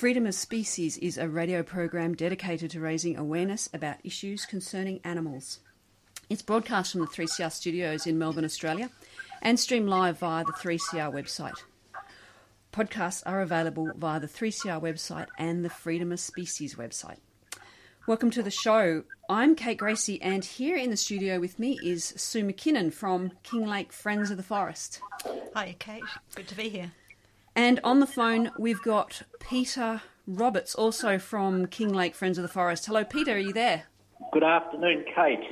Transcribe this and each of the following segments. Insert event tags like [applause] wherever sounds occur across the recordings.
Freedom of Species is a radio program dedicated to raising awareness about issues concerning animals. It's broadcast from the 3CR studios in Melbourne, Australia, and streamed live via the 3CR website. Podcasts are available via the 3CR website and the Freedom of Species website. Welcome to the show. I'm Kate Gracie, and here in the studio with me is Sue McKinnon from Kinglake Friends of the Forest. Hi, Kate. Good to be here. And on the phone, we've got Peter Roberts, also from Kinglake Friends of the Forest. Hello, Peter, are you there? Good afternoon, Kate.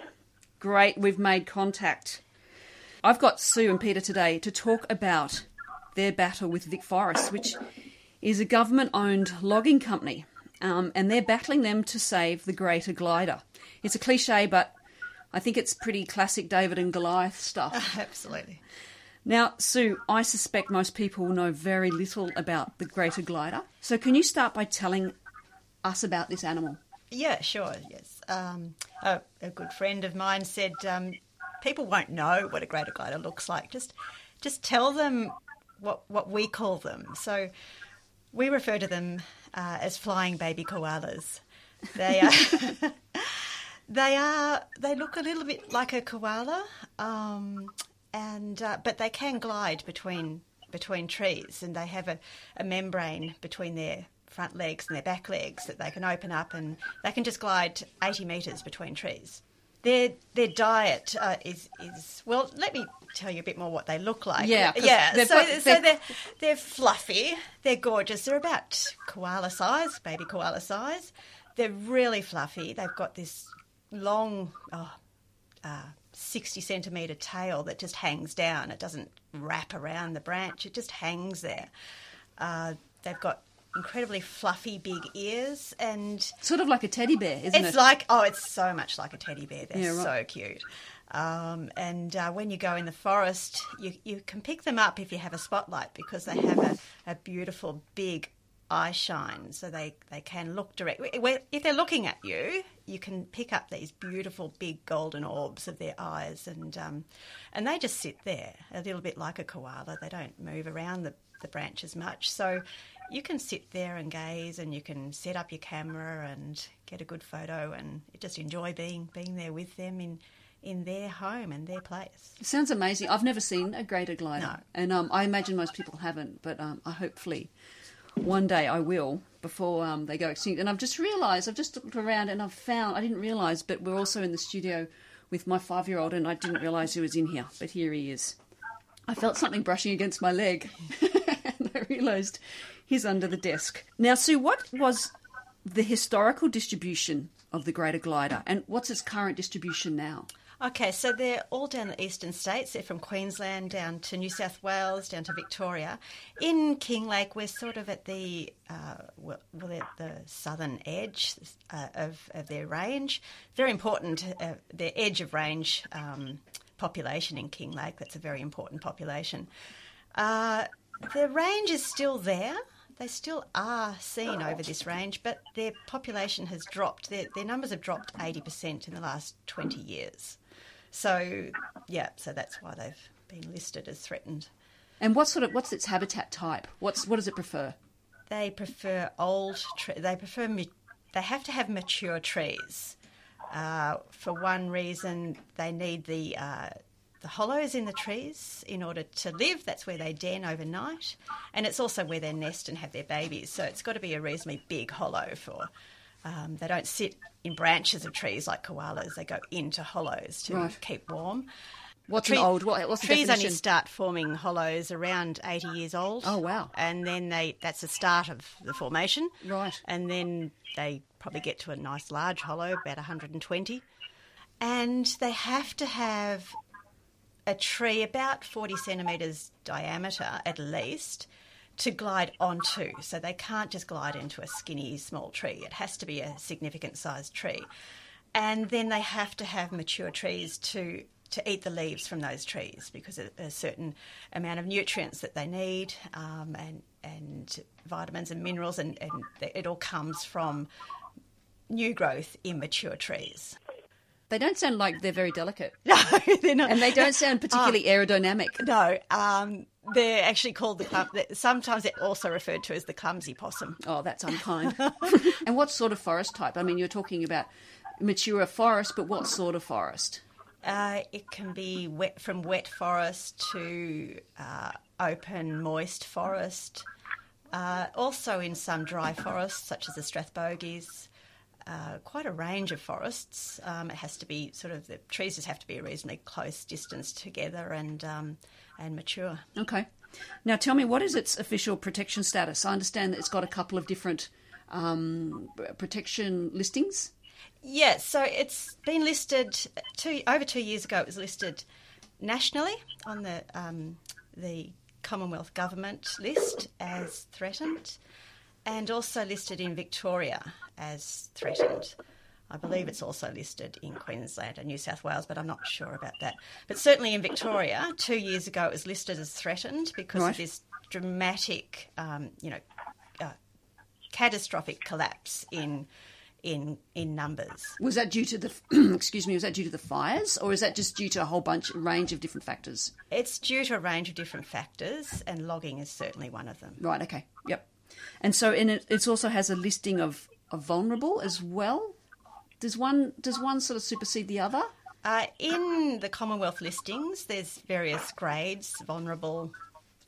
Great, we've made contact. I've got Sue and Peter today to talk about their battle with Vic Forest, which is a government owned logging company, um, and they're battling them to save the greater glider. It's a cliche, but I think it's pretty classic David and Goliath stuff. [laughs] Absolutely. Now, Sue, I suspect most people know very little about the greater glider. So, can you start by telling us about this animal? Yeah, sure. Yes. Um, a, a, good friend of mine said um, people won't know what a greater glider looks like. Just, just tell them what what we call them. So, we refer to them uh, as flying baby koalas. They are. [laughs] they are. They look a little bit like a koala. Um, and uh, but they can glide between between trees, and they have a, a membrane between their front legs and their back legs that they can open up, and they can just glide 80 metres between trees. Their their diet uh, is is well. Let me tell you a bit more what they look like. Yeah, yeah. They're, so they're, so they're they're fluffy. They're gorgeous. They're about koala size, baby koala size. They're really fluffy. They've got this long, oh, uh, 60 centimetre tail that just hangs down. It doesn't wrap around the branch, it just hangs there. Uh, they've got incredibly fluffy big ears and sort of like a teddy bear, isn't it's it? It's like oh, it's so much like a teddy bear. They're yeah, right. so cute. Um, and uh, when you go in the forest, you you can pick them up if you have a spotlight because they have a, a beautiful big eye shine, so they, they can look directly. If they're looking at you, you can pick up these beautiful big golden orbs of their eyes, and um, and they just sit there a little bit like a koala. They don't move around the, the branches much, so you can sit there and gaze, and you can set up your camera and get a good photo, and just enjoy being being there with them in in their home and their place. It sounds amazing. I've never seen a greater glider, no. and um, I imagine most people haven't, but um, I hopefully one day I will before um, they go extinct. And I've just realised, I've just looked around and I've found, I didn't realise, but we're also in the studio with my five year old and I didn't realise he was in here, but here he is. I felt something brushing against my leg [laughs] and I realised he's under the desk. Now, Sue, what was the historical distribution of the Greater Glider and what's its current distribution now? Okay, so they're all down the eastern states. They're from Queensland down to New South Wales, down to Victoria. In Kinglake, we're sort of at the uh, well, at the southern edge uh, of, of their range. Very important, uh, their edge of range um, population in Kinglake. That's a very important population. Uh, the range is still there. They still are seen over this range, but their population has dropped. Their, their numbers have dropped 80% in the last 20 years. So, yeah, so that's why they've been listed as threatened. And what sort of what's its habitat type? What's what does it prefer? They prefer old. Tre- they prefer. They have to have mature trees. Uh, for one reason, they need the uh, the hollows in the trees in order to live. That's where they den overnight, and it's also where they nest and have their babies. So it's got to be a reasonably big hollow for um, they don't sit in branches of trees like koalas. They go into hollows to right. keep warm. What's an old? What, what's trees only start forming hollows around 80 years old. Oh, wow. And then they that's the start of the formation. Right. And then they probably get to a nice large hollow, about 120. And they have to have a tree about 40 centimetres diameter at least to glide onto. So they can't just glide into a skinny small tree. It has to be a significant sized tree. And then they have to have mature trees to to eat the leaves from those trees because a, a certain amount of nutrients that they need um, and and vitamins and minerals and, and it all comes from new growth in mature trees. They don't sound like they're very delicate, [laughs] No, they're not. and they don't sound particularly aerodynamic. No, um, they're actually called the. clum- Sometimes they're also referred to as the clumsy possum. Oh, that's unkind. [laughs] and what sort of forest type? I mean, you're talking about mature forest, but what sort of forest? Uh, it can be wet from wet forest to uh, open, moist forest. Uh, also in some dry forests, such as the Strathbogies. Uh, quite a range of forests. Um, it has to be sort of the trees just have to be a reasonably close distance together and um, and mature. Okay. Now, tell me, what is its official protection status? I understand that it's got a couple of different um, protection listings. Yes, so it's been listed two over two years ago. It was listed nationally on the um, the Commonwealth Government list as threatened, and also listed in Victoria as threatened. I believe it's also listed in Queensland and New South Wales, but I'm not sure about that. But certainly in Victoria, two years ago, it was listed as threatened because Right. of this dramatic, um, you know, uh, catastrophic collapse in in in numbers. Was that due to the [clears throat] excuse me? Was that due to the fires, or is that just due to a whole bunch range of different factors? It's due to a range of different factors, and logging is certainly one of them. Right. Okay. Yep. And so, it, it also has a listing of, of vulnerable as well. Does one does one sort of supersede the other? Uh, in the Commonwealth listings, there's various grades: vulnerable,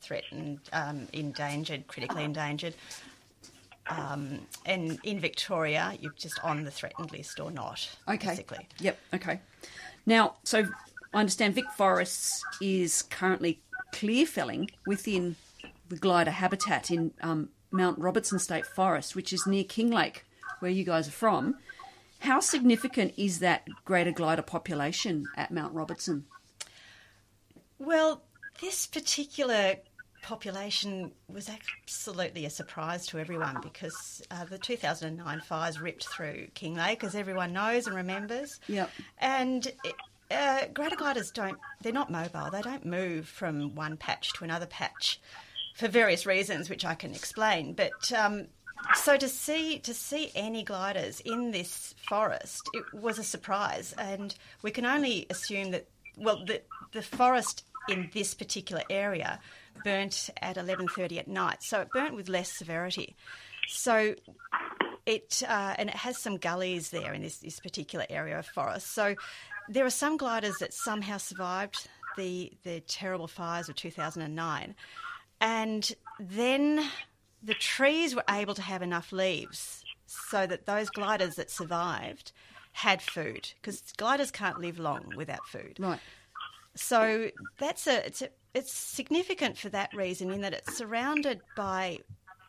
threatened, um, endangered, critically endangered. Um, and in Victoria, you're just on the threatened list or not. Okay. Basically. Yep. Okay. Now, so I understand Vic Forests is currently clear felling within the glider habitat in um, Mount Robertson State Forest, which is near Kinglake, where you guys are from. How significant is that greater glider population at Mount Robertson? Well, this particular population was absolutely a surprise to everyone because uh, the 2009 fires ripped through Kinglake, as everyone knows and remembers. Yep. And it, uh, greater gliders don't, they're not mobile. They don't move from one patch to another patch for various reasons, which I can explain. But um, so to see to see any gliders in this forest, it was a surprise, and we can only assume that well, the the forest in this particular area burnt at 11:30 at night, so it burnt with less severity. So it uh, and it has some gullies there in this, this particular area of forest. So there are some gliders that somehow survived the the terrible fires of 2009, and then the trees were able to have enough leaves so that those gliders that survived had food because gliders can't live long without food. Right. So that's a it's a, it's significant for that reason in that it's surrounded by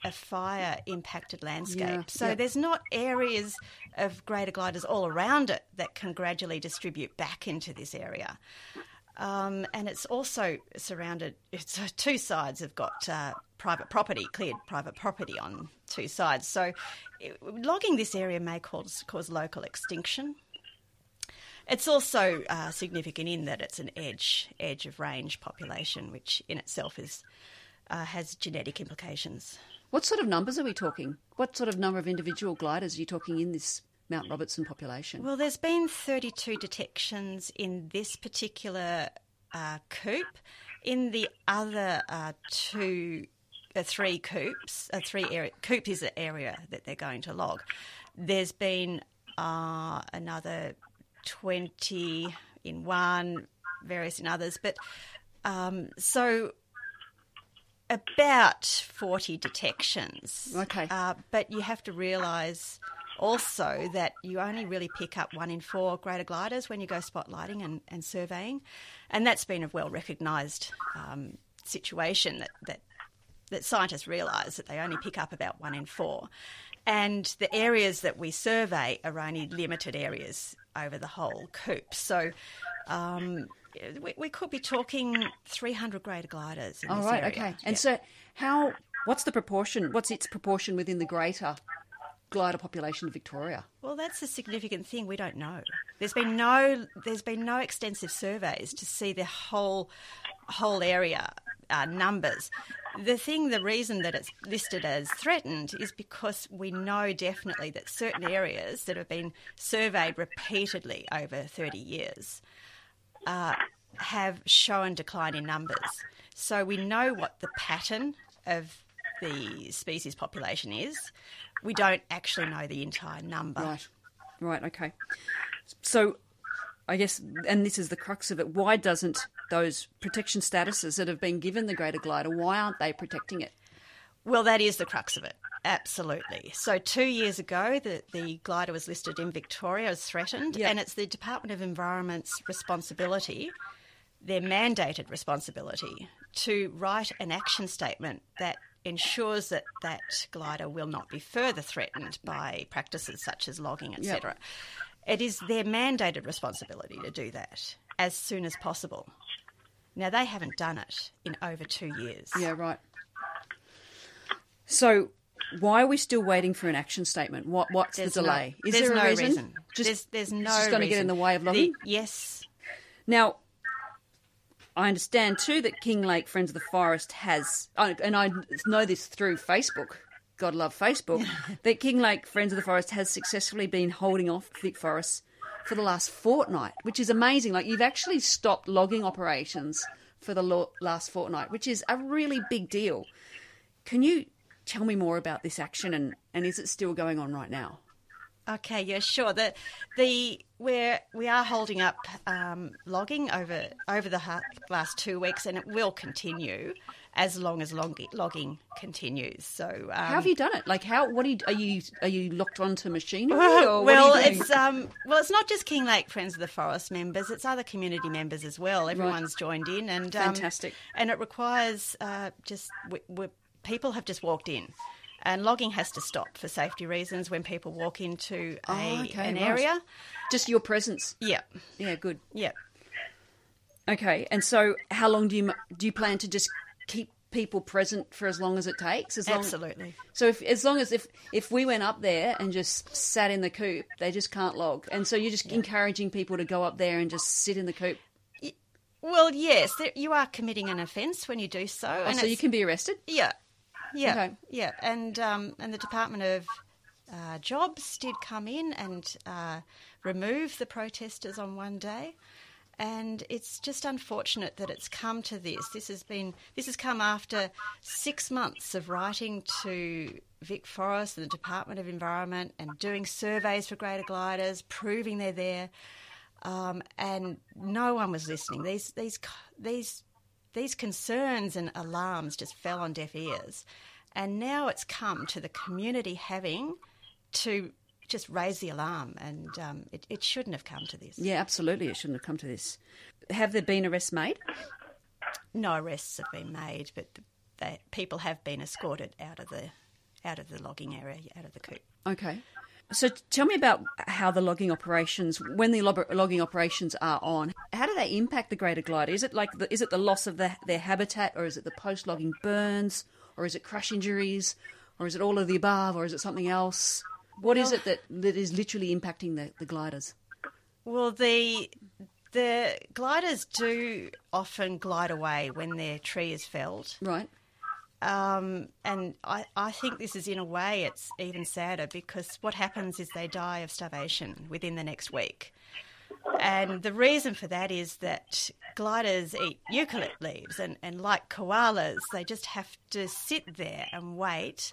a fire impacted landscape. Yeah, so yeah. there's not areas of greater gliders all around it that can gradually distribute back into this area. Um, and it's also surrounded. It's uh, two sides have got uh, private property, cleared private property on two sides. So, it, logging this area may cause cause local extinction. It's also uh, significant in that it's an edge edge of range population, which in itself is uh, has genetic implications. What sort of numbers are we talking? What sort of number of individual gliders are you talking in this Mount Robertson population? Well, there's been 32 detections in this particular uh, coop. In the other uh, two, uh, three coops, uh, three area, coop is the area that they're going to log. There's been uh, another 20 in one, various in others, but um, so about 40 detections. Okay. Uh, but you have to realise also that you only really pick up one in four greater gliders when you go spotlighting and, and surveying. And that's been a well recognised um, situation that, that, that scientists realise that they only pick up about one in four. And the areas that we survey are only limited areas over the whole coop. So um, we, we, could be talking 300 greater gliders. In oh, right, area. okay. And so, how? What's the proportion? What's its proportion within the greater glider population of Victoria? Well, that's a significant thing. We don't know. There's been no there's been no extensive surveys to see the whole whole area uh, numbers. The thing, the reason that it's listed as threatened is because we know definitely that certain areas that have been surveyed repeatedly over 30 years uh, have shown decline in numbers. So we know what the pattern of the species population is. We don't actually know the entire number. Right, right, okay. So I guess, and this is the crux of it, why doesn't those protection statuses that have been given the greater glider, why aren't they protecting it? Well, that is the crux of it. Absolutely. So, two years ago, the, the glider was listed in Victoria as threatened, yep. and it's the Department of Environment's responsibility, their mandated responsibility, to write an action statement that ensures that that glider will not be further threatened by practices such as logging, etc. Yep. It is their mandated responsibility to do that as soon as possible. Now, they haven't done it in over two years. Yeah, right. So, why are we still waiting for an action statement? What What's there's the delay? No, Is there a no reason? reason. Just, there's, there's no just going to get in the way of logging? The, yes. Now, I understand too that Kinglake Friends of the Forest has, and I know this through Facebook, God love Facebook, that Kinglake Friends of the Forest has successfully been holding off Vic Forests for the last fortnight, which is amazing. Like you've actually stopped logging operations for the lo- last fortnight, which is a really big deal. Can you tell me more about this action and, and is it still going on right now? Okay, yeah, sure. The the we're we are holding up um, logging over over the last two weeks, and it will continue as long as log- logging continues. So, um, how have you done it? Like, how? What are you? Are you, are you locked onto machinery? well, it's um, well, it's not just Kinglake Friends of the Forest members; it's other community members as well. Everyone's right. joined in, and um, fantastic. And it requires uh, just we, people have just walked in. And logging has to stop for safety reasons when people walk into a, oh, okay, an right. area. Just your presence. Yeah. Yeah. Good. Yeah. Okay. And so, how long do you do you plan to just keep people present for as long as it takes. As long, Absolutely. So if as long as if if we went up there and just sat in the coop, they just can't log, and so you're just yeah. encouraging people to go up there and just sit in the coop. Well, yes, you are committing an offence when you do so. Oh, so you can be arrested. Yeah, yeah, okay. yeah, and um, and the Department of uh, Jobs did come in and uh, remove the protesters on one day and it's just unfortunate that it's come to this. This has been this has come after six months of writing to Vic Forest and the Department of Environment and doing surveys for greater gliders, proving they're there, um, and no one was listening. These these these these concerns and alarms just fell on deaf ears, and now it's come to the community having to just raise the alarm, and um, it, it shouldn't have come to this. Yeah, absolutely, it shouldn't have come to this. Have there been arrests made? No arrests have been made, but they, people have been escorted out of the out of the logging area, out of the coop. Okay. So tell me about how the logging operations, when the logging operations are on, how do they impact the greater glider? Is it like the, is it the loss of the, their habitat, or is it the post logging burns, or is it crash injuries, or is it all of the above, or is it something else? What well, is it that, that is literally impacting the, the gliders? Well, the the gliders do often glide away when their tree is felled. Right. Um, and I, I think this is in a way it's even sadder because what happens is they die of starvation within the next week. And the reason for that is that gliders eat eucalypt leaves, and, and like koalas, they just have to sit there and wait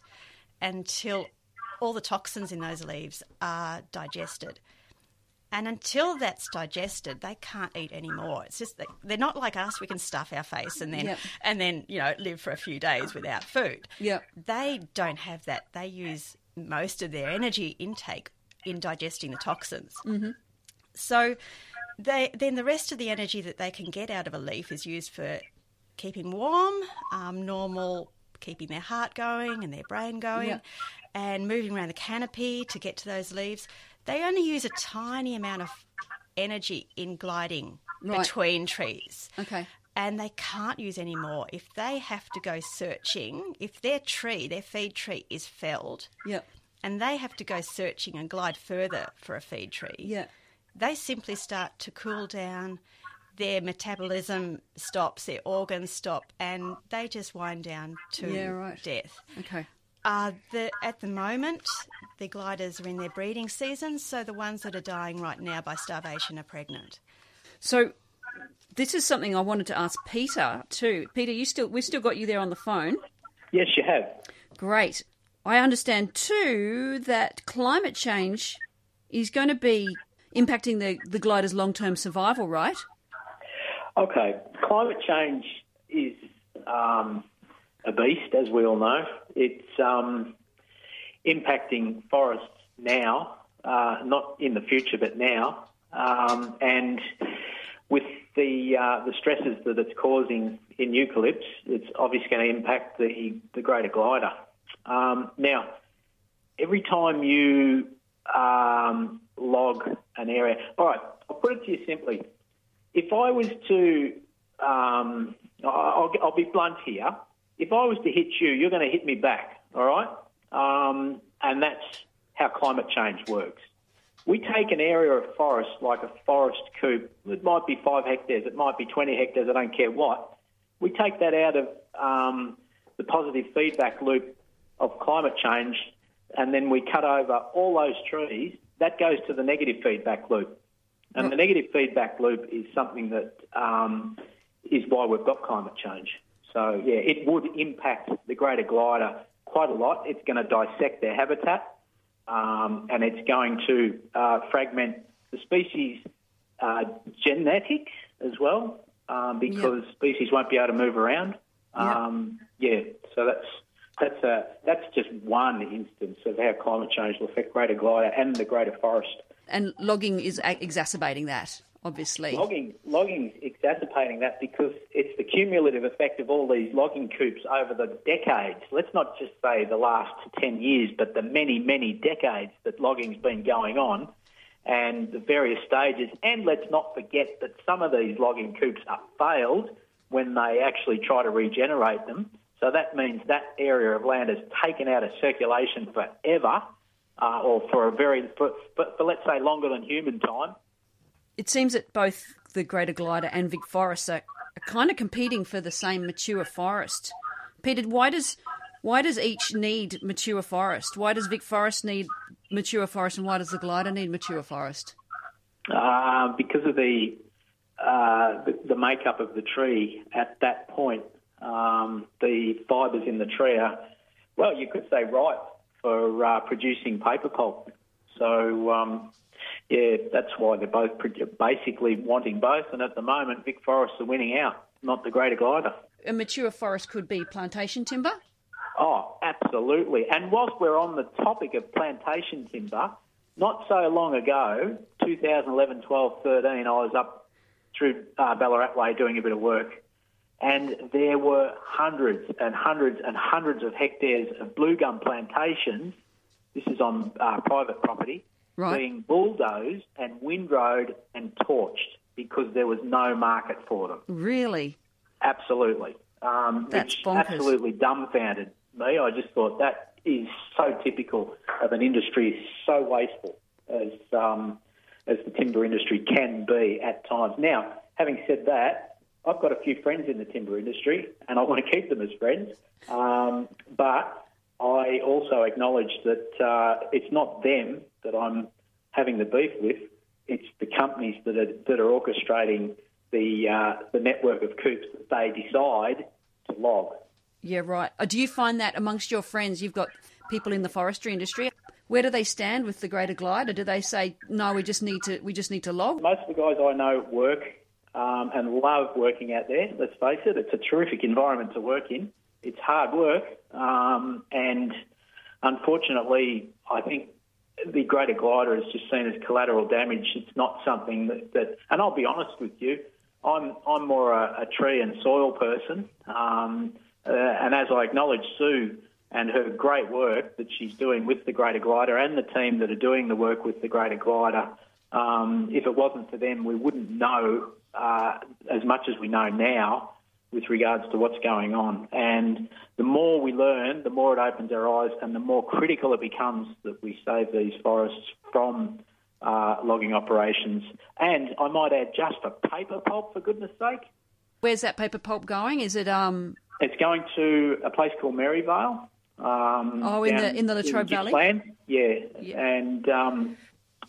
until all the toxins in those leaves are digested. And until that's digested, they can't eat anymore. It's just they're not like us. We can stuff our face and then yep. and then you know live for a few days without food. Yeah, they don't have that. They use most of their energy intake in digesting the toxins. Mm-hmm. So they, then the rest of the energy that they can get out of a leaf is used for keeping warm, um, normal, keeping their heart going and their brain going, Yeah. and moving around the canopy to get to those leaves. They only use a tiny amount of energy in gliding Right. between trees. Okay. And they can't use any more. If they have to go searching, if their tree, their feed tree is felled, Yep. and they have to go searching and glide further for a feed tree, Yeah. they simply start to cool down. Their metabolism stops, their organs stop, and they just wind down to Yeah, right. death. Okay. Uh, the, at the moment, the gliders are in their breeding season, so the ones that are dying right now by starvation are pregnant. So this is something I wanted to ask Peter too. Peter, you still we've still got you there on the phone. Yes, you have. Great. I understand too that climate change is going to be impacting the, the glider's long term survival, right? Okay, climate change is um, a beast, as we all know. It's um, impacting forests now, uh, not in the future, but now. Um, and with the uh, the stresses that it's causing in eucalypts, it's obviously going to impact the the greater glider. Um, now, every time you um, log an area, all right, I'll put it to you simply. If I was to, um, I'll, I'll be blunt here. If I was to hit you, you're going to hit me back, all right? Um, and that's how climate change works. We take an area of forest, like a forest coop, it might be five hectares, it might be 20 hectares, I don't care what. We take that out of um, the positive feedback loop of climate change and then we cut over all those trees. That goes to the negative feedback loop. And the negative feedback loop is something that um, is why we've got climate change. So, yeah, it would impact the greater glider quite a lot. It's going to dissect their habitat um, and it's going to uh, fragment the species uh, genetics as well um, because species won't be able to move around. Um, yeah, so that's that's a that's just one instance of how climate change will affect greater glider and the greater forest. And logging is a- exacerbating that, obviously. Logging, logging's exacerbating that because it's the cumulative effect of all these logging coops over the decades. Let's not just say the last 10 years, but the many, many decades that logging's been going on and the various stages. And let's not forget that some of these logging coops are failed when they actually try to regenerate them. So that means that area of land is taken out of circulation forever. Uh, or for a very, for, for, for let's say longer than human time, It seems that both the Greater Glider and Vic Forest are, are kind of competing for the same mature forest. Peter, why does why does each need mature forest? Why does Vic Forest need mature forest, and why does the Glider need mature forest? Uh, because of the, uh, the the makeup of the tree at that point, um, the fibres in the tree are, well, you could say ripe for uh, producing paper pulp. So um, yeah, that's why they're both basically wanting both. And at the moment, Vic Forests are winning out, not the Greater Glider. A mature forest could be plantation timber. Oh, absolutely. And whilst we're on the topic of plantation timber, not so long ago, 2011, 12, 13, I was up through uh, Ballarat Way doing a bit of work, and there were hundreds and hundreds and hundreds of hectares of blue gum plantations. This is on uh, private property, Right. being bulldozed and windrowed and torched because there was no market for them. Really? Absolutely. Um, That's which bonkers. absolutely dumbfounded me. I just thought that is so typical of an industry so wasteful as um, as the timber industry can be at times. Now, having said that, I've got a few friends in the timber industry, and I want to keep them as friends. Um, but I also acknowledge that uh, it's not them that I'm having the beef with. It's the companies that are that are orchestrating the uh, the network of coops that they decide to log. Yeah, right. Uh, Do you find that amongst your friends, you've got people in the forestry industry? Where do they stand with the Greater Glider? Do they say no? We just need to. We just need to log. Most of the guys I know work um, and love working out there. Let's face it, it's a terrific environment to work in. It's hard work, um, and unfortunately, I think the greater glider is just seen as collateral damage. It's not something that, that and I'll be honest with you, I'm I'm more a, a tree and soil person, um, uh, and as I acknowledge Sue and her great work that she's doing with the greater glider and the team that are doing the work with the greater glider. Um, if it wasn't for them, we wouldn't know uh, as much as we know now with regards to what's going on. And the more we learn, the more it opens our eyes, and the more critical it becomes that we save these forests from uh, logging operations. And I might add, just for paper pulp, for goodness sake. Where's that paper pulp going? Is it um? It's going to a place called Maryvale. Um, oh, in the in the Latrobe Valley. Yeah, yeah. and um,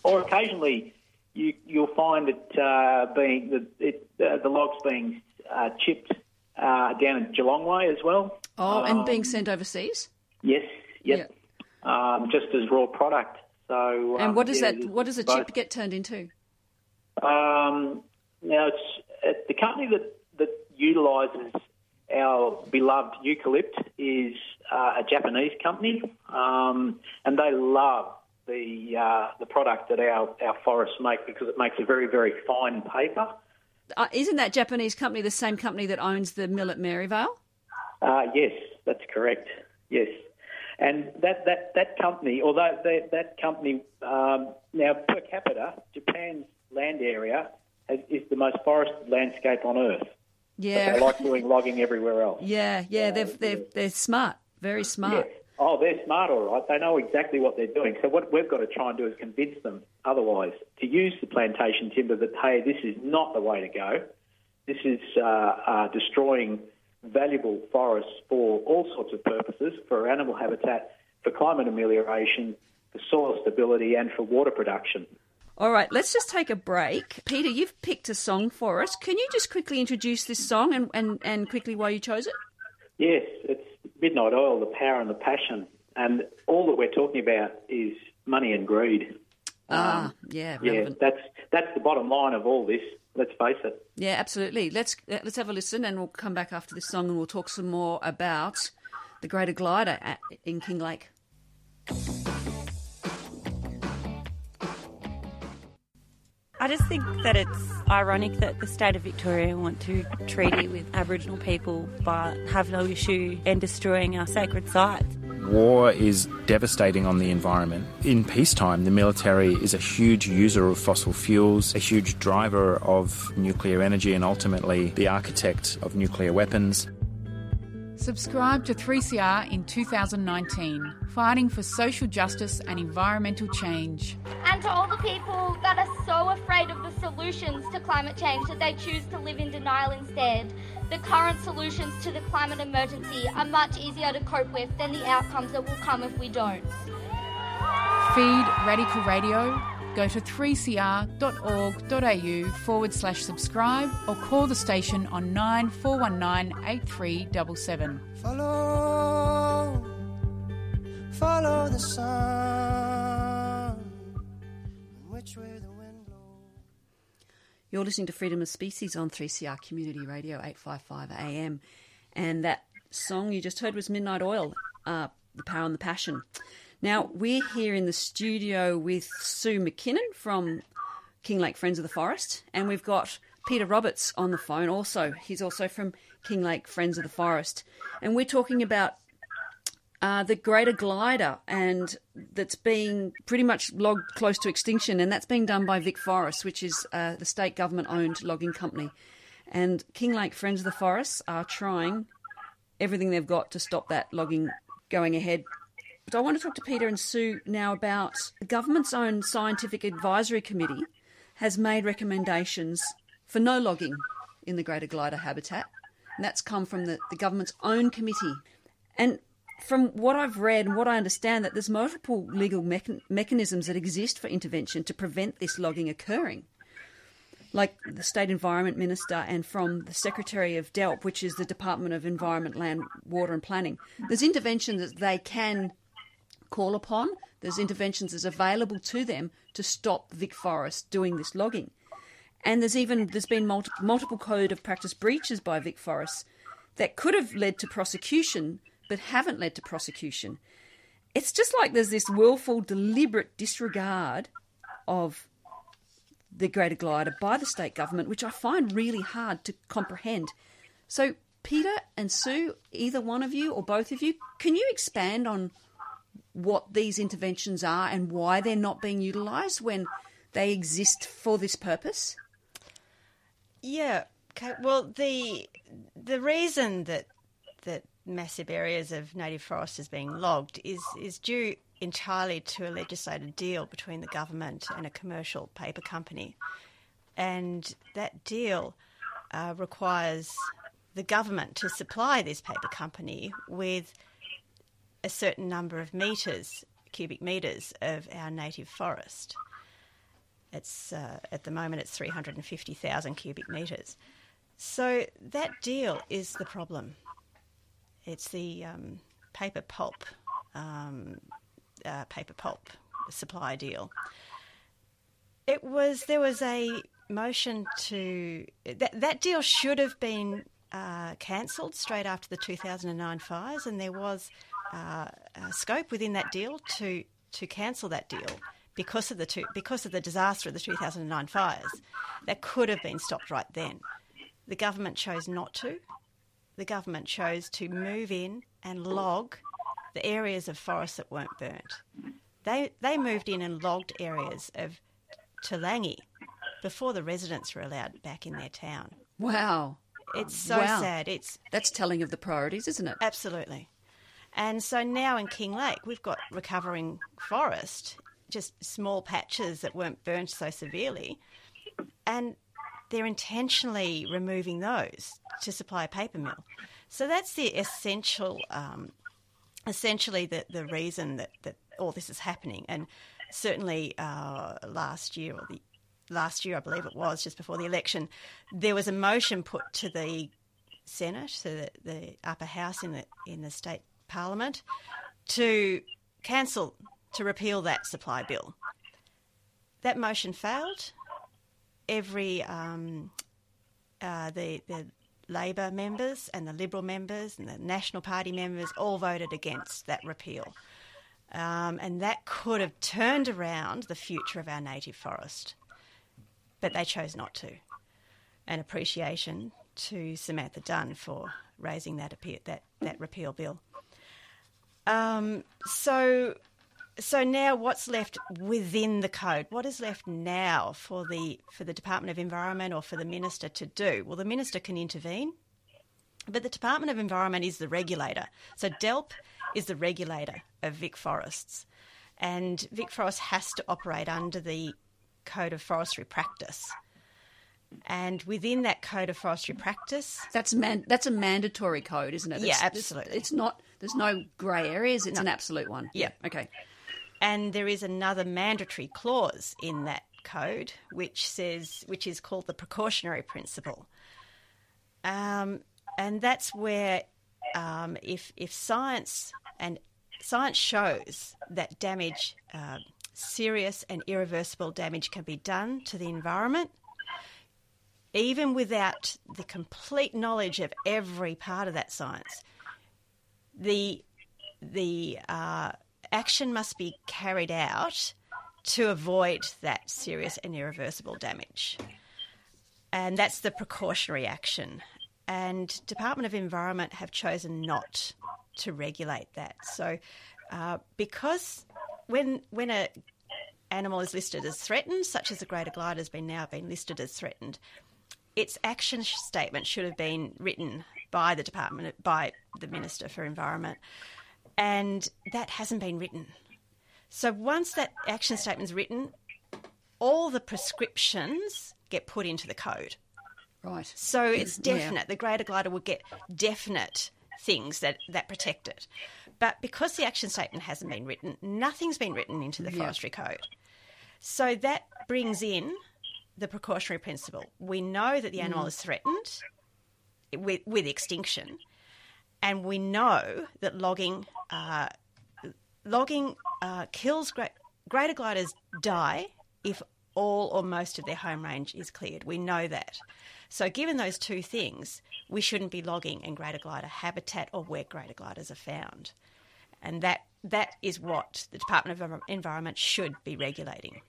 or occasionally you you'll find it uh, being the it, uh, the logs being uh, chipped uh, down in Geelong Way as well. Oh, and being sent overseas. Yes. Yep. Yeah. Um, just as raw product. So. And what does yeah, that? What does a chip get turned into? Um, now it's the company that that utilises our beloved eucalypt is uh, a Japanese company, um, and they love the uh, the product that our, our forests make because it makes a very very fine paper. Uh, isn't that Japanese company the same company that owns the mill at Maryvale? Uh, yes, that's correct. Yes, and that that, that company, although that, that company um, now per capita, Japan's land area has, is the most forested landscape on Earth. Yeah, they like doing logging everywhere else. [laughs] Yeah, yeah, they're they're, they're smart, very smart. Yeah. Oh, they're smart, all right. They know exactly what they're doing. So what we've got to try and do is convince them otherwise to use the plantation timber that, hey, this is not the way to go. This is uh, uh, destroying valuable forests for all sorts of purposes, for animal habitat, for climate amelioration, for soil stability and for water production. All right, let's just take a break. Peter, you've picked a song for us. Can you just quickly introduce this song and, and, and quickly why you chose it? Yes, it's Midnight Oil, the power and the passion. And all that we're talking about is money and greed. Ah, um, yeah, relevant. yeah. That's that's the bottom line of all this. Let's face it. Yeah, absolutely. Let's let's have a listen, and we'll come back after this song, and we'll talk some more about the Greater Glider at, in Kinglake. I just think that it's ironic that the state of Victoria want to treaty with Aboriginal people but have no issue in destroying our sacred sites. War is devastating on the environment. In peacetime, the military is a huge user of fossil fuels, a huge driver of nuclear energy, and ultimately the architect of nuclear weapons. Subscribe to 3CR in 2019, fighting for social justice and environmental change. And to all the people that are so afraid of the solutions to climate change that they choose to live in denial instead, the current solutions to the climate emergency are much easier to cope with than the outcomes that will come if we don't. Feed Radical Radio go to 3cr.org.au forward slash subscribe or call the station on 9419 8377. Follow, follow the sun, which way the wind blows. You're listening to Freedom of Species on 3CR Community Radio 855 AM. And that song you just heard was Midnight Oil, uh, The Power and the Passion. Now, we're here in the studio with Sue McKinnon from Kinglake Friends of the Forest, and we've got Peter Roberts on the phone also. He's also from Kinglake Friends of the Forest. And we're talking about uh, the greater glider, and that's being pretty much logged close to extinction, and that's being done by Vic Forest, which is uh, the state government owned logging company. And Kinglake Friends of the Forest are trying everything they've got to stop that logging going ahead but I want to talk to Peter and Sue now about the government's own scientific advisory committee has made recommendations for no logging in the greater glider habitat. And that's come from the, the government's own committee. And from what I've read and what I understand, that there's multiple legal mechan- mechanisms that exist for intervention to prevent this logging occurring. Like the State Environment Minister and from the Secretary of DELWP, which is the Department of Environment, Land, Water and Planning. There's interventions that they can call upon. There's interventions that's available to them to stop Vic Forest doing this logging. And there's even there's been multi- multiple code of practice breaches by Vic Forest that could have led to prosecution, but haven't led to prosecution. it's just like there's this willful, deliberate disregard of the greater glider by the state government, which I find really hard to comprehend. So, Peter and Sue, either one of you or both of you, can you expand on what these interventions are and why they're not being utilised when they exist for this purpose? Yeah. Okay. Well, the the reason that that massive areas of native forest is being logged is is due entirely to a legislated deal between the government and a commercial paper company, and that deal uh, requires the government to supply this paper company with a certain number of meters, cubic meters of our native forest. It's uh, at the moment it's 350,000 cubic meters. So that deal is the problem. It's the um, paper pulp, um, uh, paper pulp supply deal. It was there was a motion to that that deal should have been uh, cancelled straight after the 2009 fires, and there was uh, scope within that deal to to cancel that deal because of the two, because of the disaster of the 2009 fires. That could have been stopped right then. The government chose not to. The government chose to move in and log the areas of forest that weren't burnt. They they moved in and logged areas of Toolangi before the residents were allowed back in their town. Wow. It's so Wow. sad. It's That's telling of the priorities, isn't it? Absolutely. And so now in Kinglake, we've got recovering forest, just small patches that weren't burnt so severely. And they're intentionally removing those to supply a paper mill. So that's the essential, um, essentially the, the reason that, that all this is happening. And certainly uh, last year, or the last year, I believe it was, just before the election, there was a motion put to the Senate, so the, the upper house in the in the state parliament, to cancel to repeal that supply bill. That motion failed. Every um, uh, the the Labor members and the Liberal members and the National Party members all voted against that repeal. Um, and that could have turned around the future of our native forest. But they chose not to. An appreciation to Samantha Dunn for raising that appeal, that, that repeal bill. Um, so, so now what's left within the code? What is left now for the for the Department of Environment or for the minister to do? Well, the minister can intervene, but the Department of Environment is the regulator. So DELWP is the regulator of Vic Forests, and Vic Forest has to operate under the Code of Forestry Practice. And within that Code of Forestry Practice, That's man. That's a mandatory code, isn't it? Yeah, It's- it's- absolutely. It's, not. There's no grey areas. It's an absolute one. Yeah. Okay. and there is another mandatory clause in that code which says which is called the precautionary principle um, and that's where um, if if science and science shows that damage uh, serious and irreversible damage can be done to the environment even without the complete knowledge of every part of that science the the uh, action must be carried out to avoid that serious and irreversible damage. And that's the precautionary action. And Department of Environment have chosen not to regulate that. So, uh, because when when a animal is listed as threatened, such as the greater glider has been now been listed as threatened, its action statement should have been written by the department by the minister for environment and that hasn't been written so once that action statement's written all the prescriptions get put into the code Right. so it's Yeah. definite the greater glider will get definite things that that protect it but because the action statement hasn't been written nothing's been written into the Yeah. forestry code so that brings in the precautionary principle. We know that the animal Mm. is threatened with, with extinction, and we know that logging uh, logging uh, kills great, greater gliders die if all or most of their home range is cleared. We know that. So, given those two things, we shouldn't be logging in greater glider habitat or where greater gliders are found. and that that is what the Department of Environment should be regulating.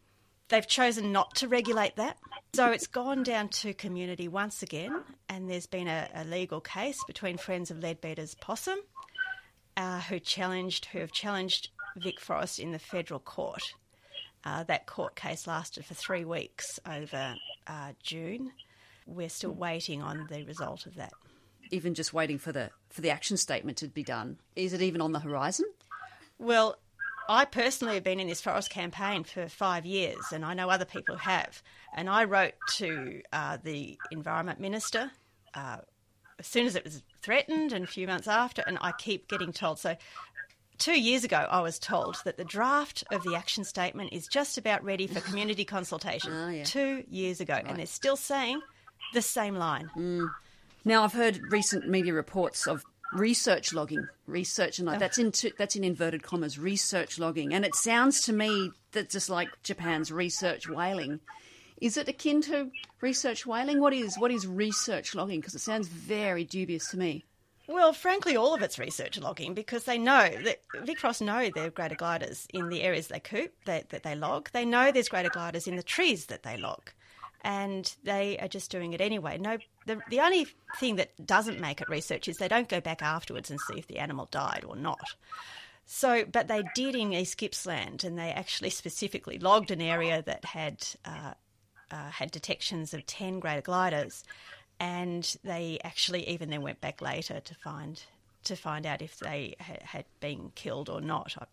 They've chosen not to regulate that. So it's gone down to community once again, and there's been a, a legal case between Friends of Leadbeater's Possum, uh, who challenged, who have challenged Vic Forest in the federal court. Uh, that court case lasted for three weeks over uh, June. We're still waiting on the result of that. Even just waiting for the for the action statement to be done. Is it even on the horizon? Well, I personally have been in this forest campaign for five years, and I know other people have. And I wrote to uh, the Environment Minister uh, as soon as it was threatened, and a few months after, and I keep getting told. So, two years ago, I was told that the draft of the action statement is just about ready for community [laughs] consultation. Oh, yeah. Two years ago, and they're still saying the same line. Now I've heard recent media reports of research logging, research and like that's in that's in inverted commas, research logging, and it sounds to me that just like Japan's research whaling. Is it akin to research whaling? What is what is research logging? Because it sounds very dubious to me. Well, frankly, all of it's research logging because they know that Vic Forests know there are greater gliders in the areas they coop that, that they log. They know there's greater gliders in the trees that they log, and they are just doing it anyway. No, the the only thing that doesn't make it research is they don't go back afterwards and see if the animal died or not. So, but they did in East Gippsland, and they actually specifically logged an area that had uh, uh, had detections of ten greater gliders, and they actually even then went back later to find to find out if they ha- had been killed or not. I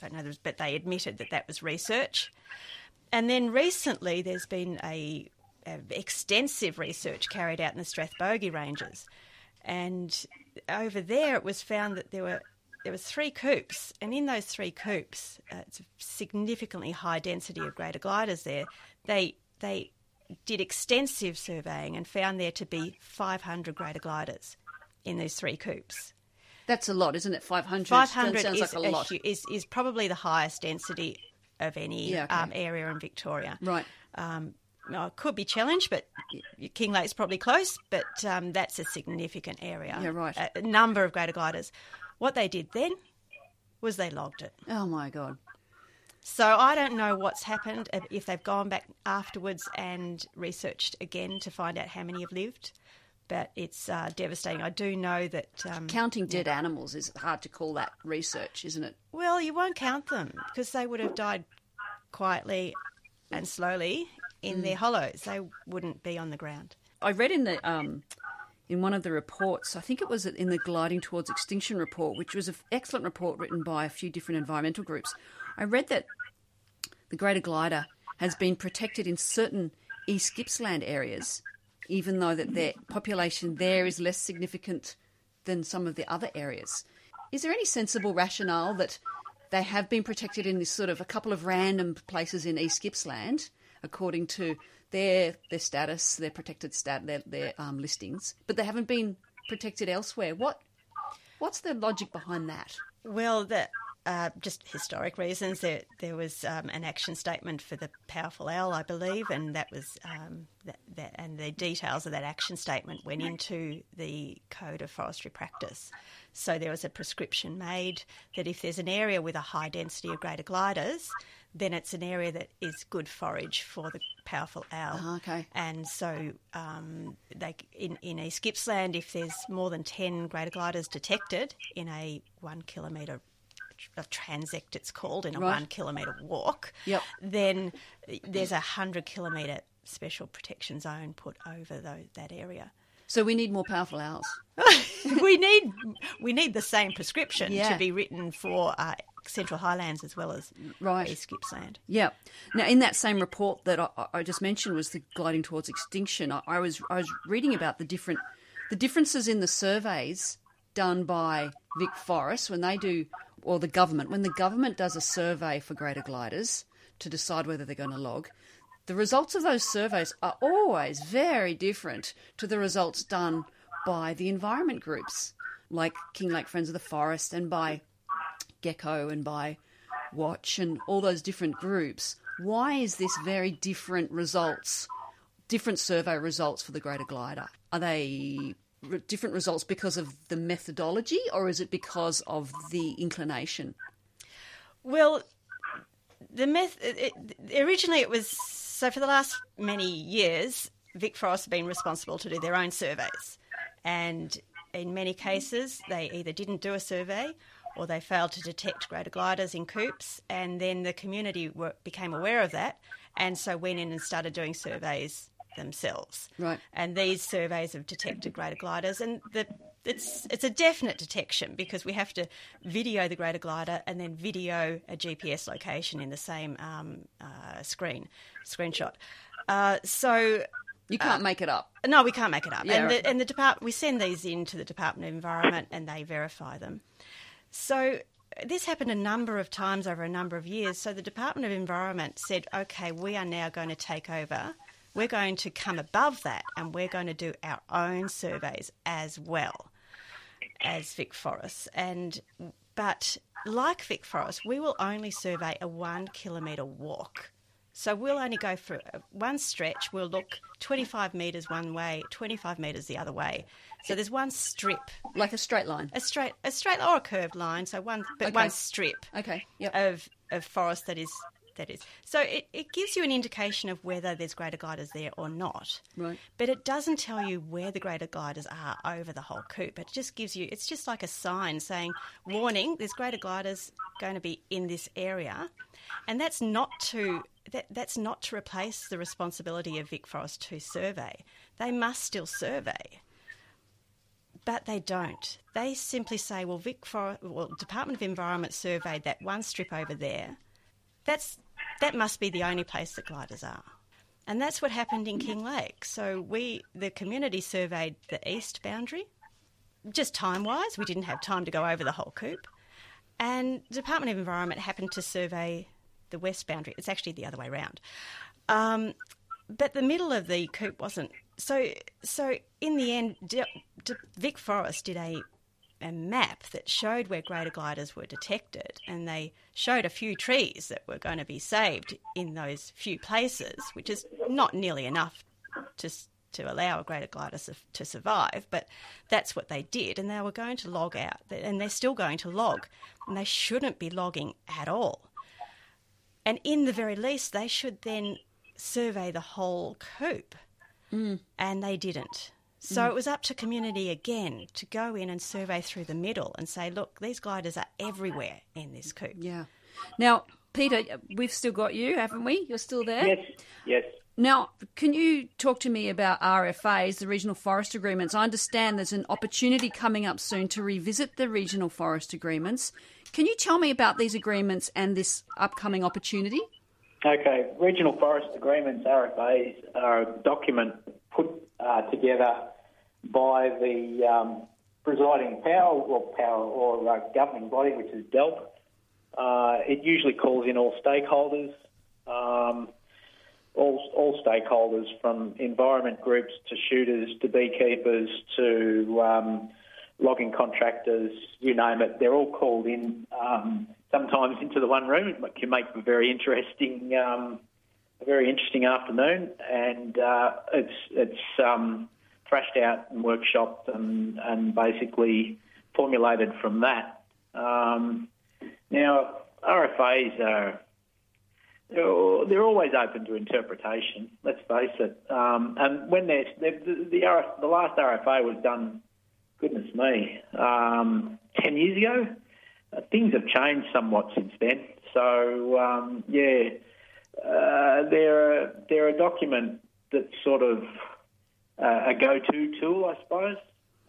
don't know, but they admitted that that was research. And then recently, there's been a, a extensive research carried out in the Strathbogie Ranges, and over there it was found that there were there were three coops, and in those three coops, uh, it's a significantly high density of greater gliders there. They they did extensive surveying and found there to be 500 greater gliders in these three coops. That's a lot, isn't it? Five hundred. 500 sounds is, like a lot. is is probably the highest density of any Yeah, okay. um, area in Victoria. Right. Um, well, it could be challenged, but Kinglake's probably close. But um, that's a significant area. Yeah, right. A, a number of greater gliders. What they did then was they logged it. Oh my god. So I don't know what's happened if- if they've gone back afterwards and researched again to find out how many have lived. But it's uh, devastating. I do know that. Um, Counting dead animals is hard to call that research, isn't it? Well, you won't count them because they would have died quietly and slowly in Mm. their hollows. They wouldn't be on the ground. I read in the um, in one of the reports, I think it was in the Gliding Towards Extinction report, which was an excellent report written by a few different environmental groups. I read that the greater glider has been protected in certain East Gippsland areas, even though that their population there is less significant than some of the other areas. Is there any sensible rationale that they have been protected in this sort of a couple of random places in East Gippsland, according to their their status, their protected stat, their, their um, listings, but they haven't been protected elsewhere? What what's the logic behind that? Well, the, uh, just historic reasons. There, there was um, an action statement for the powerful owl, I believe, and that was um, that, that, and the details of that action statement went into the Code of Forestry Practice. So there was a prescription made that if there's an area with a high density of greater gliders, then it's an area that is good forage for the powerful owl. Ah, okay. And so, um, they, in, in East Gippsland, if there's more than 10 greater gliders detected in a one kilometre a transect, it's called, in a Right. one kilometre walk, Yep. then there's a 100 kilometre special protection zone put over tho- that area. So we need more powerful owls. [laughs] we need we need the same prescription Yeah. to be written for uh, Central Highlands as well as Right. East Gippsland. Yeah. Now, in that same report that I, I just mentioned was the gliding towards extinction. I, I was I was reading about the different the differences in the surveys done by Vic Forest when they do, or the government when the government does a survey for greater gliders to decide whether they're going to log. The results of those surveys are always very different to the results done by the environment groups, like Kinglake Friends of the Forest, and by GECO and by WOTCH and all those different groups. Why is this very different results, different survey results for the greater glider? Are they re- different results because of the methodology, or is it because of the inclination? Well, the meth- it, originally it was so for the last many years, Vic Forest have been responsible to do their own surveys, and in many cases they either didn't do a survey or they failed to detect greater gliders in coops, and then the community were, became aware of that, and so went in and started doing surveys themselves. Right. And these surveys have detected greater gliders, and the, it's it's a definite detection because we have to video the greater glider and then video a GPS location in the same um, uh, screen screenshot. Uh, so You can't make it up. no, we can't make it up. Yeah, and, right. the, and the department, we send these in to the Department of Environment and they verify them. So this happened a number of times over a number of years. So the Department of Environment said, okay, we are now going to take over. We're going to come above that and we're going to do our own surveys as well as Vic Forest. And but like Vic Forest, we will only survey a one kilometre walk. So we'll only go for uh, one stretch. We'll look 25 metres one way, 25 metres the other way. So there's one strip, Like a straight line. a straight, a straight or a curved line. So one, but Okay. one strip Okay. Yep. of of forest that is that is. So it, it gives you an indication of whether there's greater gliders there or not. Right. But it doesn't tell you where the greater gliders are over the whole coop. It just gives you. It's just like a sign saying, "Warning: There's greater gliders going to be in this area," and that's not to. That, that's not to replace the responsibility of Vic Forest to survey. They must still survey but they don't. They simply say, "Well, Vic For- well, Department of Environment surveyed that one strip over there. That's that must be the only place that gliders are." And that's what happened in Kinglake. So we, the community, surveyed the east boundary. Just time wise, we didn't have time to go over the whole coop. And Department of Environment happened to survey the west boundary. It's actually the other way round. Um, but the middle of the coop wasn't. So, so in the end, Vic Forest did a a map that showed where greater gliders were detected, and they showed a few trees that were going to be saved in those few places, which is not nearly enough to to allow a greater glider to survive. But that's what they did, and they were going to log out, and they're still going to log, and they shouldn't be logging at all. And in the very least, they should then survey the whole coop. Mm. And they didn't. So mm. it was up to community again to go in and survey through the middle and say, look, these gliders are everywhere in this coop. Yeah. Now, Peter, we've still got you, haven't we? You're still there? Yes, yes. Now, can you talk to me about RFAs, the regional forest agreements? I understand there's an opportunity coming up soon to revisit the regional forest agreements. Can you tell me about these agreements and this upcoming opportunity? Okay, regional forest agreements (RFAs) are a document put uh, together by the um, presiding power or power or uh, governing body, which is DELWP. Uh, it usually calls in all stakeholders, um, all all stakeholders from environment groups to shooters to beekeepers to um, logging contractors, you name it. They're all called in um, sometimes into the one room. It can make a very interesting, um, a very interesting afternoon, and uh, it's it's um, thrashed out and workshopped and and basically formulated from that. Um, now RFAs are they're, they're always open to interpretation. Let's face it. Um, and when there's the the, the, RF, the last RFA was done, goodness me, um, ten years ago. Uh, things have changed somewhat since then. So um, yeah, uh, they're a, they're a document that's sort of uh, a go-to tool, I suppose,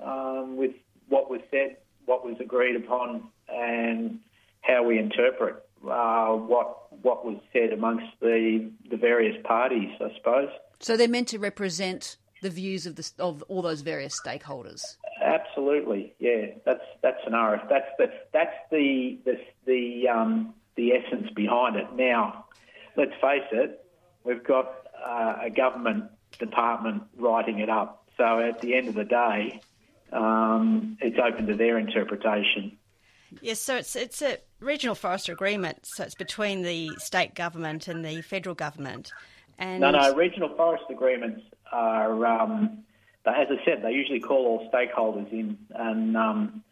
um, with what was said, what was agreed upon, and how we interpret uh, what what was said amongst the the various parties, I suppose. So they're meant to represent the views of the, of all those various stakeholders. Absolutely, yeah. That's that's an RF. That's the that's the the the um, the essence behind it. Now, let's face it, we've got uh, a government department writing it up. So at the end of the day, um, it's open to their interpretation. Yes, so it's it's a regional forest agreement. So it's between the state government and the federal government. And No, no. Regional forest agreements are um, they, as I said, they usually call all stakeholders in and um,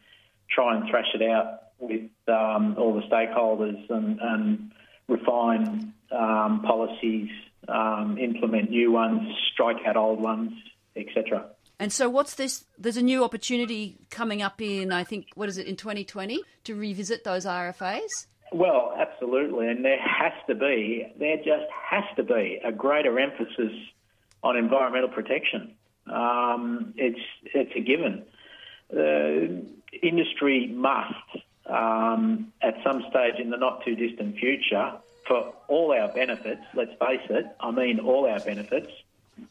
try and thrash it out with um, all the stakeholders and, and refine um, policies, um, implement new ones, strike out old ones, etc. And so, what's this? There's a new opportunity coming up in, I think, what is it, in 2020 to revisit those RFAs? Well, absolutely, and there has to be, there just has to be a greater emphasis on environmental protection. Um, it's it's a given. The industry must, um, at some stage in the not too distant future, for all our benefits. Let's face it. I mean, all our benefits.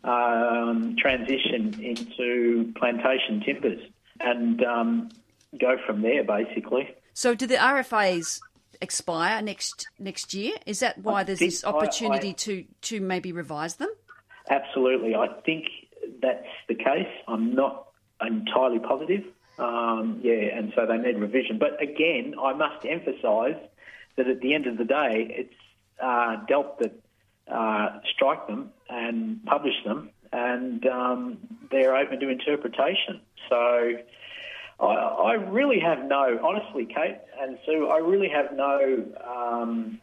Um, transition into plantation timbers and um, go from there, basically. So, do the RFAs expire next next year? Is that why I there's this I- opportunity I- to to maybe revise them? Absolutely. I think that's the case. I'm not entirely positive. Um, yeah, and so they need revision. But again, I must emphasise that at the end of the day, it's uh, DELWP that uh, strike them and publish them, and um, they're open to interpretation. So I, I really have no, honestly, Kate and Sue, I really have no um,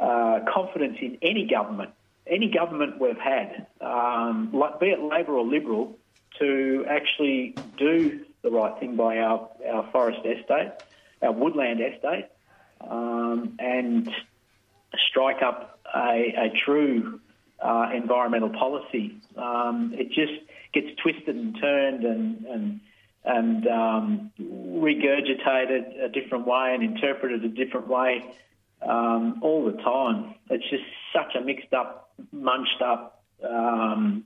uh, confidence in any government, any government we've had, um, be it Labor or Liberal, to actually do the right thing by our, our forest estate, our woodland estate, um, and strike up a, a true uh, environmental policy. Um, it just gets twisted and turned and and and um, regurgitated a different way and interpreted a different way um, all the time. It's just such a mixed up, munched up um,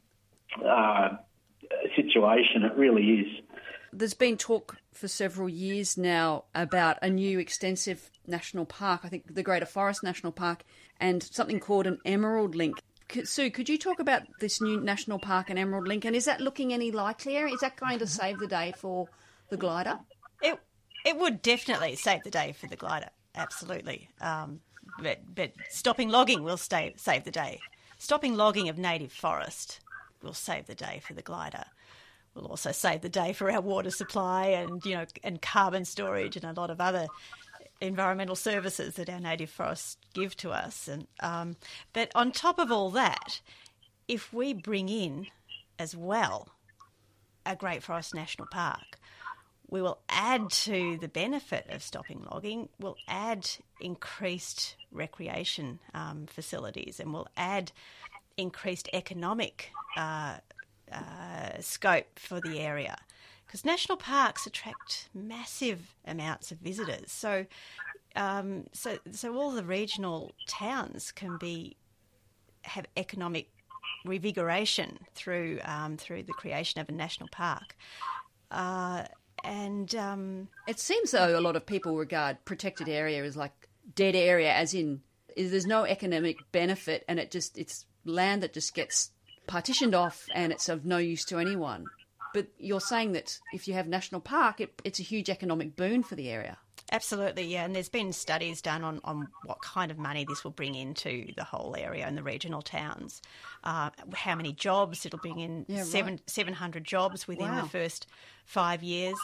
uh, situation. It really is. There's been talk for several years now about a new extensive national park. I think the Greater Forest National Park and something called an Emerald Link. Sue, could you talk about this new national park and Emerald Link? And is that looking any likelier? Is that going to save the day for the glider? It it would definitely save the day for the glider, absolutely. Um, but but stopping logging will stay, save the day. Stopping logging of native forest will save the day for the glider. Will also save the day for our water supply and you know and carbon storage and a lot of other environmental services that our native forests give to us. And um, but on top of all that, if we bring in as well a Great Forest National Park, we will add to the benefit of stopping logging, we'll add increased recreation um, facilities and we'll add increased economic uh, uh, scope for the area. Because national parks attract massive amounts of visitors. So, um, so, so all the regional towns can be have economic revigoration through um, through the creation of a national park. Uh, and um, It seems though a lot of people regard protected area as like dead area, as in there's no economic benefit, and it just it's land that just gets partitioned off, and it's of no use to anyone. But you're saying that if you have national park, it, it's a huge economic boon for the area. Absolutely, yeah. And there's been studies done on, on what kind of money this will bring into the whole area and the regional towns. Uh, how many jobs it'll bring in? Yeah, right. seven seven hundred jobs within Wow. the first five years.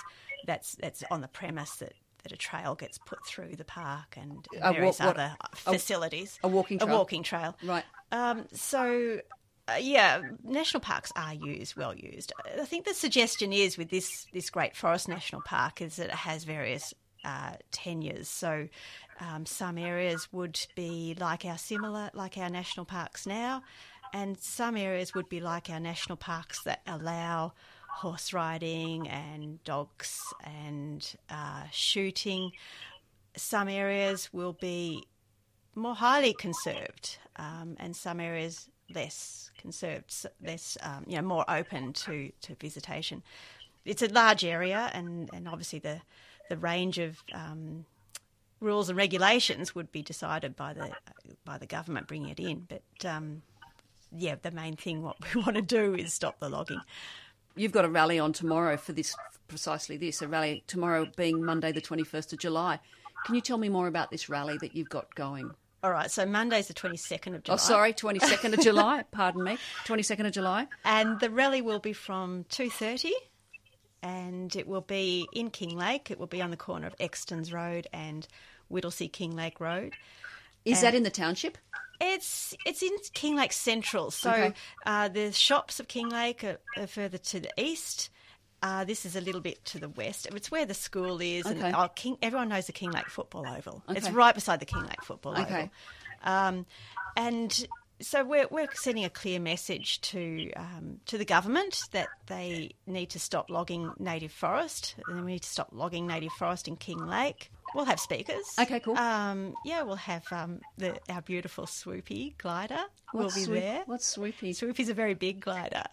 That's that's on the premise that, that a trail gets put through the park and various what- other a- facilities. a walking trail. A walking trail. Right. Um, so, uh, yeah, national parks are used, well used. I think the suggestion is with this this Great Forest National Park is that it has various uh, tenures. So, um, some areas would be like our similar, like our national parks now, and some areas would be like our national parks that allow horse riding and dogs and uh, shooting. Some areas will be more highly conserved, um, and some areas less conserved, less um, you know more open to, to visitation. It's a large area, and, and obviously the the range of um, rules and regulations would be decided by the by the government bringing it in. But um, yeah, the main thing what [laughs] we want to do is stop the logging. You've got a rally on tomorrow for this, precisely this, a rally tomorrow being Monday, the 21st of July. Can you tell me more about this rally that you've got going? All right, so Monday's the 22nd of July. Oh, sorry, 22nd of July. Pardon me. 22nd of July. And the rally will be from 2.30 and it will be in Kinglake. It will be on the corner of Extons Road and Whittlesea Kinglake Road. Is that in the township? It's it's in Kinglake Central. So Okay. uh, the shops of Kinglake are, are further to the east. Uh, this is a little bit to the west. It's where the school is, Okay. and oh, King, everyone knows the Kinglake Football Oval. It's right beside the Kinglake Football Okay. Oval. Um, and so we're, we're sending a clear message to um, to the government that they need to stop logging native forest, and we need to stop logging native forest in Kinglake. We'll have speakers. Okay, cool. Um, yeah, we'll have um, the, our beautiful swoopy glider. will be swoop- there. What's swoopy? Swoopy's a very big glider.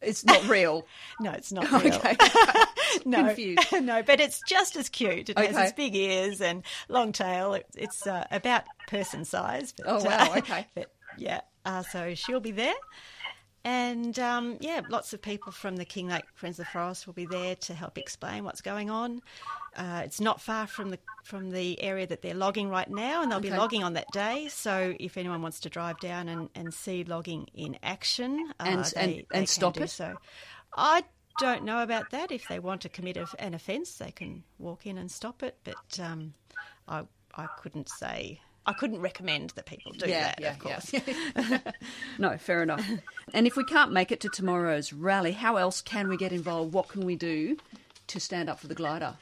It's not real. [laughs] No, it's not [laughs] real. Okay. [laughs] no, Confused. no, but it's just as cute. It has its big ears and long tail. It, it's uh, about person size. But, Oh, wow, uh, okay. but yeah, uh, so she'll be there. And um, yeah, lots of people from the Kinglake Friends of the Forest will be there to help explain what's going on. Uh, it's not far from the from the area that they're logging right now, and they'll be logging on that day. So if anyone wants to drive down and, and see logging in action, uh, And- they, and- they and can stop do it? So I don't know about that. If they want to commit a, an offence, they can walk in and stop it. But um, I I couldn't say. I couldn't recommend that people do Yeah, that, yeah, of course. [laughs] No, fair enough. and if we can't make it to tomorrow's rally, how else can we get involved? What can we do to stand up for the glider?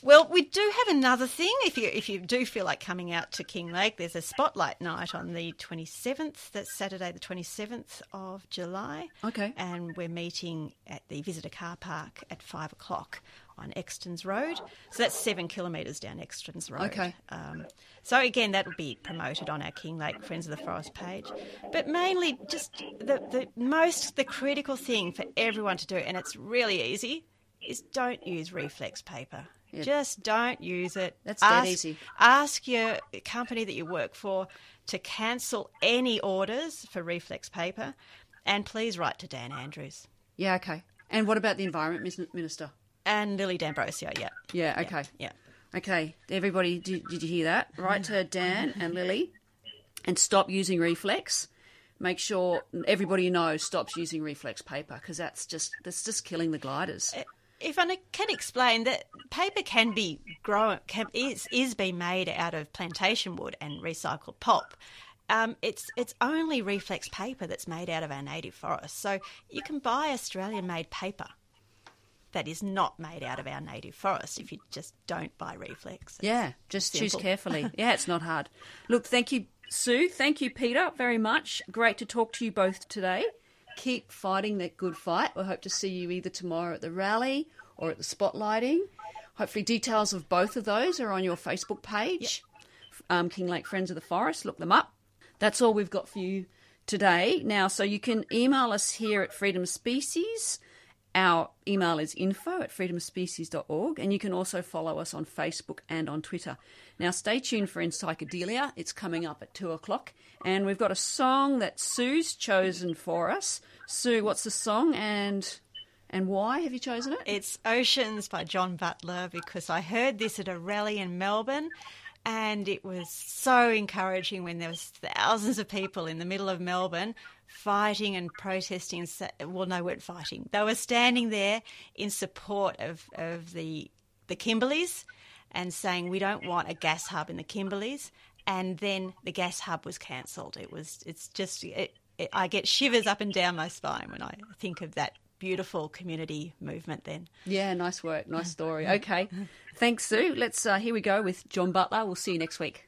Well, we do have another thing. If you if you do feel like coming out to Kinglake, there's a spotlight night on the 27th. That's Saturday, the 27th of July. Okay. And we're meeting at the visitor car park at five o'clock on Extons Road. So that's seven kilometres down Extons Road. Okay. Um, so again, that will be promoted on our Kinglake Friends of the Forest page. But mainly, just the the most the critical thing for everyone to do, and it's really easy, is don't use reflex paper. Just don't use it. That's dead ask, easy. Ask your company that you work for to cancel any orders for reflex paper, and please write to Dan Andrews Yeah, okay. And what about the Environment Minister? And Lily D'Ambrosio. Yeah, Yeah, okay. yeah. Okay, everybody, did, did you hear that? Mm-hmm. Write to Dan mm-hmm. and Lily and stop using reflex. Make sure everybody you know stops using reflex paper because that's just that's just killing the gliders. Uh, if I can explain that paper can be grown, can, is is being made out of plantation wood and recycled pulp. Um, it's it's only reflex paper that's made out of our native forests. So you can buy Australian made paper that is not made out of our native forest if you just don't buy reflex. Yeah, just choose carefully. [laughs] Yeah, it's not hard. Look, thank you, Sue. Thank you, Peter, very much. Great to talk to you both today. Keep fighting that good fight. We hope to see you either tomorrow at the rally or at the spotlighting. Hopefully, details of both of those are on your Facebook page, um, Kinglake Friends of the Forest. Look them up. That's all we've got for you today. Now, so you can email us here at Freedom Species. Our email is info at freedomspecies.org, and you can also follow us on Facebook and on Twitter. Now, stay tuned for In Psychedelia. It's coming up at two o'clock, and we've got a song that Sue's chosen for us. Sue, what's the song and and why have you chosen it? It's Oceans by John Butler because I heard this at a rally in Melbourne and it was so encouraging when there was thousands of people in the middle of Melbourne fighting and protesting well no weren't fighting they were standing there in support of, of the the Kimberleys and saying we don't want a gas hub in the Kimberleys and then the gas hub was cancelled it was it's just it, it, I get shivers up and down my spine when I think of that beautiful community movement then. Yeah, nice work, nice story. Okay, thanks, Sue. Let's uh, here we go with John Butler. We'll see you next week.